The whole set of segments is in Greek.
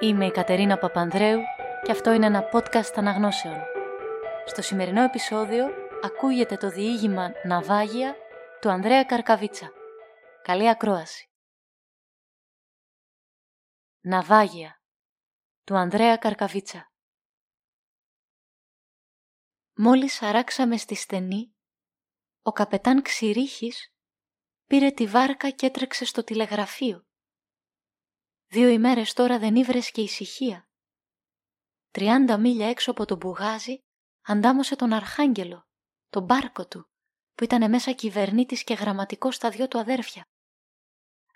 Είμαι η Κατερίνα Παπανδρέου και αυτό είναι ένα podcast αναγνώσεων. Στο σημερινό επεισόδιο ακούγεται το διήγημα «Ναυάγια» του Ανδρέα Καρκαβίτσα. Καλή ακρόαση. «Ναυάγια» του Ανδρέα Καρκαβίτσα. Μόλις αράξαμε στη στενή, ο καπετάν Ξηρίχης πήρε τη βάρκα και έτρεξε στο τηλεγραφείο. Δύο ημέρες τώρα δεν ήβρεσκε ησυχία. Τριάντα μίλια έξω από τον Μπουγάζι αντάμωσε τον Αρχάγγελο, τον μπάρκο του, που ήταν μέσα κυβερνήτης και γραμματικός στα δυο του αδέρφια.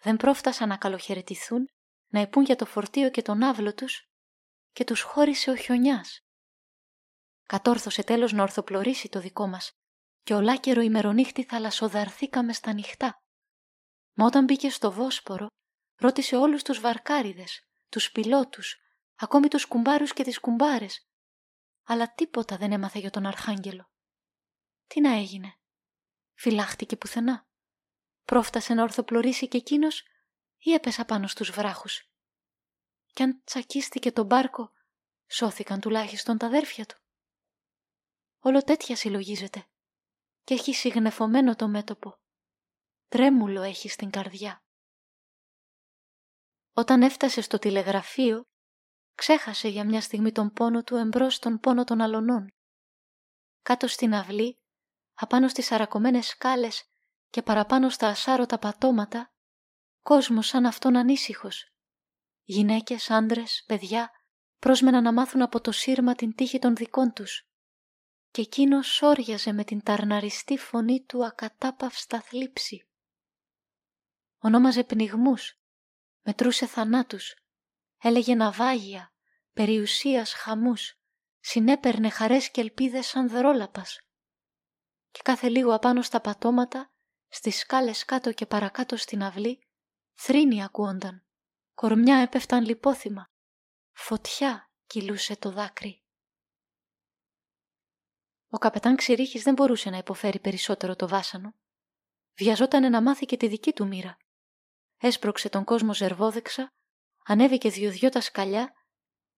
Δεν πρόφτασαν να καλοχαιρετηθούν, να υπούν για το φορτίο και τον άβλο τους και τους χώρισε ο χιονιάς. Κατόρθωσε τέλος να ορθοπλωρήσει το δικό μας και ολάκερο ημερονύχτη θαλασσοδαρθήκαμε στα νυχτά. Μα όταν μπήκε στο Βόσπορο, ρώτησε όλους τους βαρκάριδες, τους πιλότους, ακόμη τους κουμπάρους και τις κουμπάρες. Αλλά τίποτα δεν έμαθε για τον Αρχάγγελο. Τι να έγινε; Φυλάχτηκε πουθενά. Πρόφτασε να ορθοπλωρήσει και εκείνος ή έπεσα πάνω στους βράχους. Κι αν τσακίστηκε τον μπάρκο, σώθηκαν τουλάχιστον τα αδέρφια του. Όλο τέτοια συλλογίζεται και έχει συγνεφωμένο το μέτωπο. Τρέμουλο έχει στην καρδιά. Όταν έφτασε στο τηλεγραφείο, ξέχασε για μια στιγμή τον πόνο του εμπρός τον πόνο των αλωνών. Κάτω στην αυλή, απάνω στις αρακωμένες σκάλες και παραπάνω στα ασάρωτα πατώματα, κόσμος σαν αυτόν ανήσυχος. Γυναίκες, άντρες, παιδιά, πρόσμεναν να μάθουν από το σύρμα την τύχη των δικών τους. Και εκείνος σόριαζε με την ταρναριστή φωνή του ακατάπαυστα θλίψη. Ονόμαζε πνιγμούς, μετρούσε θανάτους, έλεγε ναυάγια, περιουσίας χαμούς, συνέπαιρνε χαρές και ελπίδες σαν δρόλαπας. Και κάθε λίγο απάνω στα πατώματα, στις σκάλες κάτω και παρακάτω στην αυλή, θρύνη ακούονταν, κορμιά έπεφταν λιπόθυμα, φωτιά κυλούσε το δάκρυ. Ο καπετάν Ξηρίχης δεν μπορούσε να υποφέρει περισσότερο το βάσανο. Βιαζόταν να μάθει και τη δική του μοίρα έσπρωξε τον κόσμο ζερβόδεξα, ανέβηκε δυο-δυο τα σκαλιά,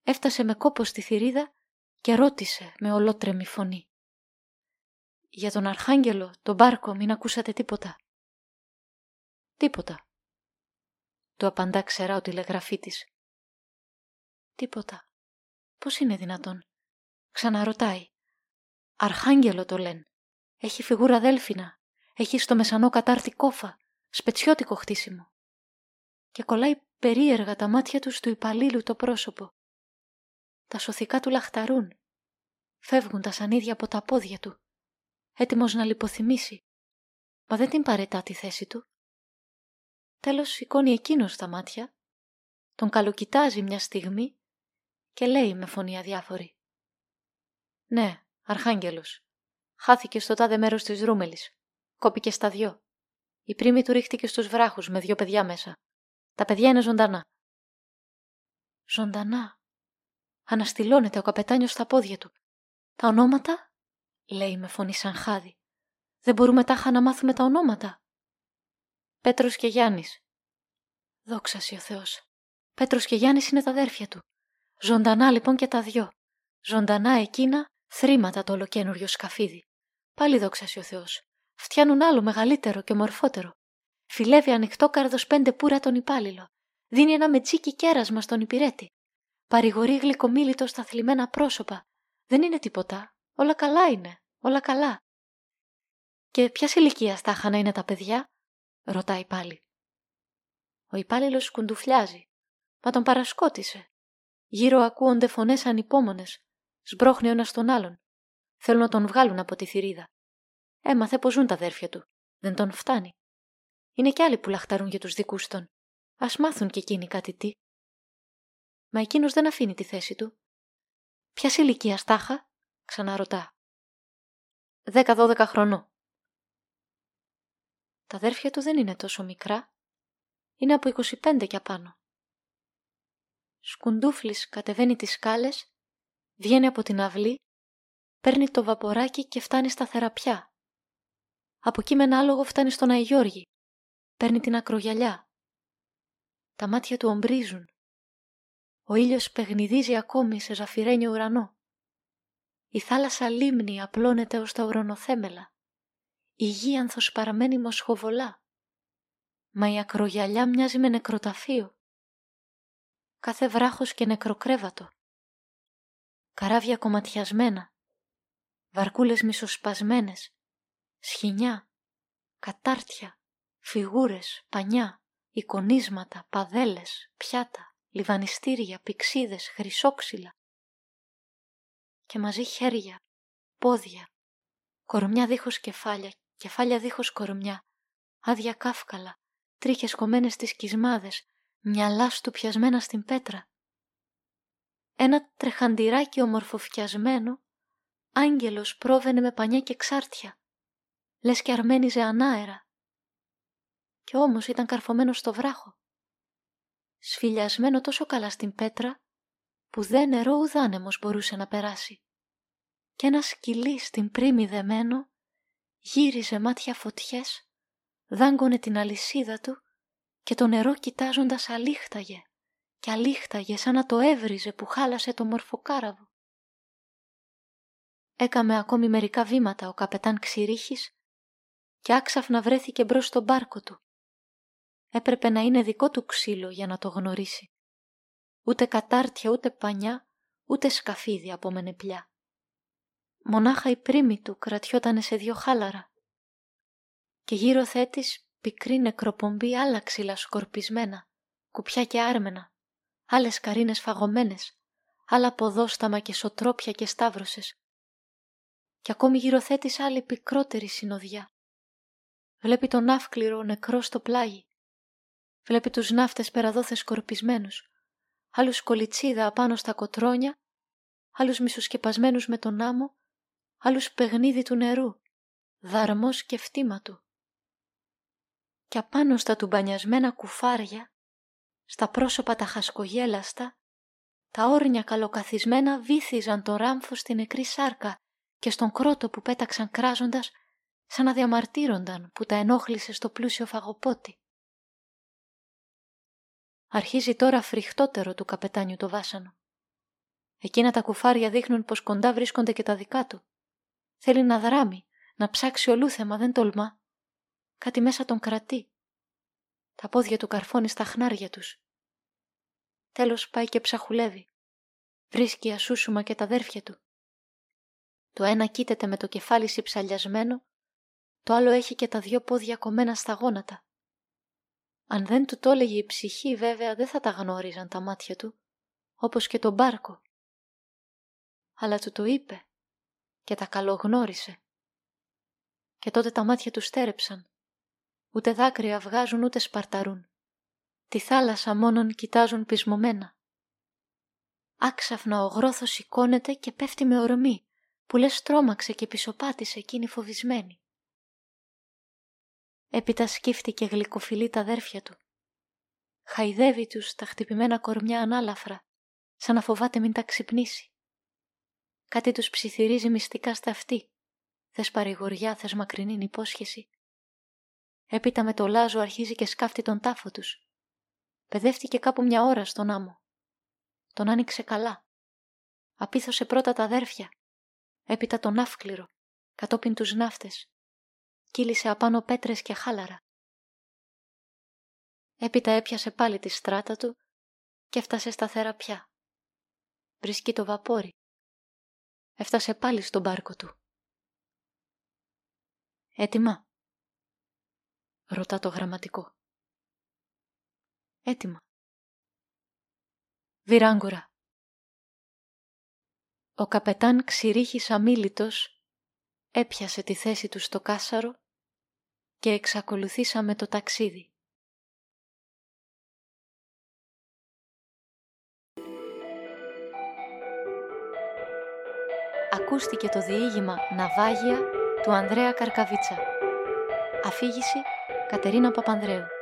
έφτασε με κόπο στη θηρίδα και ρώτησε με ολότρεμη φωνή. «Για τον Αρχάγγελο, τον Μπάρκο, μην ακούσατε τίποτα». «Τίποτα», του απαντά ξερά ο τηλεγραφήτης. «Τίποτα. Πώς είναι δυνατόν» ξαναρωτάει. «Αρχάγγελο το λένε. Έχει φιγούρα δέλφινα. Έχει στο μεσανό κατάρτι κόφα. Σπετσιώτικο χτίσιμο και κολλάει περίεργα τα μάτια του του υπαλλήλου το πρόσωπο. Τα σωθικά του λαχταρούν. Φεύγουν τα σανίδια από τα πόδια του. Έτοιμος να λιποθυμήσει. Μα δεν την παρετά τη θέση του. Τέλος σηκώνει εκείνος τα μάτια, τον καλοκοιτάζει μια στιγμή και λέει με φωνή αδιάφορη. «Ναι, Αρχάγγελος. Χάθηκε στο τάδε μέρος της Ρούμελης. Κόπηκε στα δυο. Η πρίμη του ρίχτηκε στους βράχους με δυο παιδιά μέσα. Τα παιδιά είναι ζωντανά. Ζωντανά. Αναστηλώνεται ο καπετάνιος στα πόδια του. Τα ονόματα, λέει με φωνή σαν χάδι. Δεν μπορούμε τάχα να μάθουμε τα ονόματα. Πέτρος και Γιάννης. Δόξα ο Θεός. Πέτρος και Γιάννης είναι τα αδέρφια του. Ζωντανά λοιπόν και τα δυο. Ζωντανά εκείνα θρήματα το ολοκένουργιο σκαφίδι. Πάλι δόξα ο Θεός. Φτιάνουν άλλο μεγαλύτερο και μορφότερο. Φιλεύει ανοιχτό καρδο πέντε πουρα τον υπάλληλο. Δίνει ένα μετσίκι κέρασμα στον υπηρέτη. Παρηγορεί γλυκομίλητο στα θλιμμένα πρόσωπα. Δεν είναι τίποτα. Όλα καλά είναι. Όλα καλά. Και ποια ηλικία τάχα να είναι τα παιδιά, ρωτάει πάλι. Ο υπάλληλος κουντουφλιάζει. Μα τον παρασκότησε. Γύρω ακούονται φωνές ανυπόμονες. Σμπρώχνει ο ένας τον άλλον. Θέλουν να τον βγάλουν από τη θηρίδα. Έμαθε πως ζουν τα αδέρφια του. Δεν τον φτάνει. Είναι κι άλλοι που λαχταρούν για τους δικούς των. Ας μάθουν κι εκείνοι κάτι τι. Μα εκείνος δεν αφήνει τη θέση του. Ποιας ηλικίας στάχα, ξαναρωτά. Δέκα-δώδεκα χρονών. Τα αδέρφια του δεν είναι τόσο μικρά. Είναι από 25 και απάνω. Σκουντούφλης κατεβαίνει τις σκάλες, βγαίνει από την αυλή, παίρνει το βαποράκι και φτάνει στα θεραπιά. Από εκεί με ένα άλογο φτάνει στον Αϊγιώργη. Παίρνει την ακρογιαλιά. Τα μάτια του ομπρίζουν. Ο ήλιος παιγνιδίζει ακόμη σε ζαφυρένιο ουρανό. Η θάλασσα λίμνη απλώνεται ως τα ουρανοθέμελα. Η γη ανθος παραμένει μοσχοβολά. Μα η ακρογιαλιά μοιάζει με νεκροταφείο. Κάθε βράχος και νεκροκρέβατο. Καράβια κομματιασμένα. Βαρκούλες μισοσπασμένες. Σχοινιά. Κατάρτια. Φιγούρες. Πανιά. Εικονίσματα. Παδέλες. Πιάτα. Λιβανιστήρια. Πηξίδες. Χρυσόξυλα και μαζί χέρια, πόδια, κορμιά δίχως κεφάλια, κεφάλια δίχως κορμιά, άδεια κάφκαλα, τρίχες κομμένες στις κισμάδες, μυαλά του πιασμένα στην πέτρα. Ένα τρεχαντηράκι ομορφοφιασμένο, άγγελος πρόβαινε με πανιά και ξάρτια, λες και αρμένιζε ανάερα. Κι όμως ήταν καρφωμένος στο βράχο, σφυλιασμένο τόσο καλά στην πέτρα, που δεν νερό ουδάνεμος μπορούσε να περάσει. Και ένα σκυλί στην πρίμη δεμένο γύριζε μάτια φωτιές, δάγκωνε την αλυσίδα του και το νερό κοιτάζοντας αλήχταγε και αλήχταγε σαν να το έβριζε που χάλασε το μορφοκάραβο. Έκαμε ακόμη μερικά βήματα ο καπετάν Ξηρίχης και άξαφνα βρέθηκε μπρος στον μπάρκο του. Έπρεπε να είναι δικό του ξύλο για να το γνωρίσει ούτε κατάρτια, ούτε πανιά, ούτε σκαφίδι απόμενε πια. Μονάχα η πρίμη του κρατιότανε σε δυο χάλαρα και γύρω θέτης πικρή νεκροπομπή άλλα ξύλα σκορπισμένα, κουπιά και άρμενα, άλλες καρίνες φαγωμένες, άλλα ποδόσταμα και σωτρόπια και σταύρωσες. Και ακόμη γύρω θέτης άλλη πικρότερη συνοδιά. Βλέπει τον άφκληρο νεκρό στο πλάγι. Βλέπει τους ναύτες περαδόθες σκορπισμένους άλλους κολιτσίδα απάνω στα κοτρόνια, άλλους μισοσκεπασμένους με τον άμμο, άλλους παιγνίδι του νερού, δαρμός και φτύμα του. Και απάνω στα τουμπανιασμένα κουφάρια, στα πρόσωπα τα χασκογέλαστα, τα όρνια καλοκαθισμένα βύθιζαν το ράμφο στην νεκρή σάρκα και στον κρότο που πέταξαν κράζοντας σαν να διαμαρτύρονταν που τα ενόχλησε στο πλούσιο φαγοπότη. Αρχίζει τώρα φρικτότερο του καπετάνιου το βάσανο. Εκείνα τα κουφάρια δείχνουν πως κοντά βρίσκονται και τα δικά του. Θέλει να δράμει, να ψάξει ολούθεμα, δεν τολμά. Κάτι μέσα τον κρατεί. Τα πόδια του καρφώνει στα χνάρια τους. Τέλος πάει και ψαχουλεύει. Βρίσκει ασούσουμα και τα αδέρφια του. Το ένα κοίταται με το κεφάλι συψαλιασμένο, το άλλο έχει και τα δυο πόδια κομμένα στα γόνατα. Αν δεν του το έλεγε η ψυχή βέβαια δεν θα τα γνώριζαν τα μάτια του, όπως και τον μπάρκο. Αλλά του το είπε και τα καλογνώρισε. Και τότε τα μάτια τους στέρεψαν. Ούτε δάκρυα βγάζουν ούτε σπαρταρούν. Τη θάλασσα μόνον κοιτάζουν πεισμωμένα. Άξαφνα ο γρόθος σηκώνεται και πέφτει με ορμή, που λες τρόμαξε και πισωπάτησε εκείνη φοβισμένη. Έπειτα σκύφτηκε γλυκοφιλή τα αδέρφια του. Χαϊδεύει τους τα χτυπημένα κορμιά ανάλαφρα, σαν να φοβάται μην τα ξυπνήσει. Κάτι τους ψιθυρίζει μυστικά στα αυτή. Θες παρηγοριά, θες μακρινή υπόσχεση. Έπειτα με το λάζο αρχίζει και σκάφτει τον τάφο τους. Παιδεύτηκε κάπου μια ώρα στον άμμο. Τον άνοιξε καλά. Απίθωσε πρώτα τα αδέρφια. Έπειτα τον άφκληρο, κατόπιν τους ναύτες κύλησε απάνω πέτρες και χάλαρα. Έπειτα έπιασε πάλι τη στράτα του και έφτασε σταθερά πια. Βρίσκει το βαπόρι. Έφτασε πάλι στον μπάρκο του. Έτοιμα. Ρωτά το γραμματικό. Έτοιμα. Βιράγκουρα. Ο καπετάν ξηρίχης αμήλυτος έπιασε τη θέση του στο κάσαρο και εξακολουθήσαμε το ταξίδι. Ακούστηκε το διήγημα «Ναυάγια» του Ανδρέα Καρκαβίτσα. Αφήγηση Κατερίνα Παπανδρέου.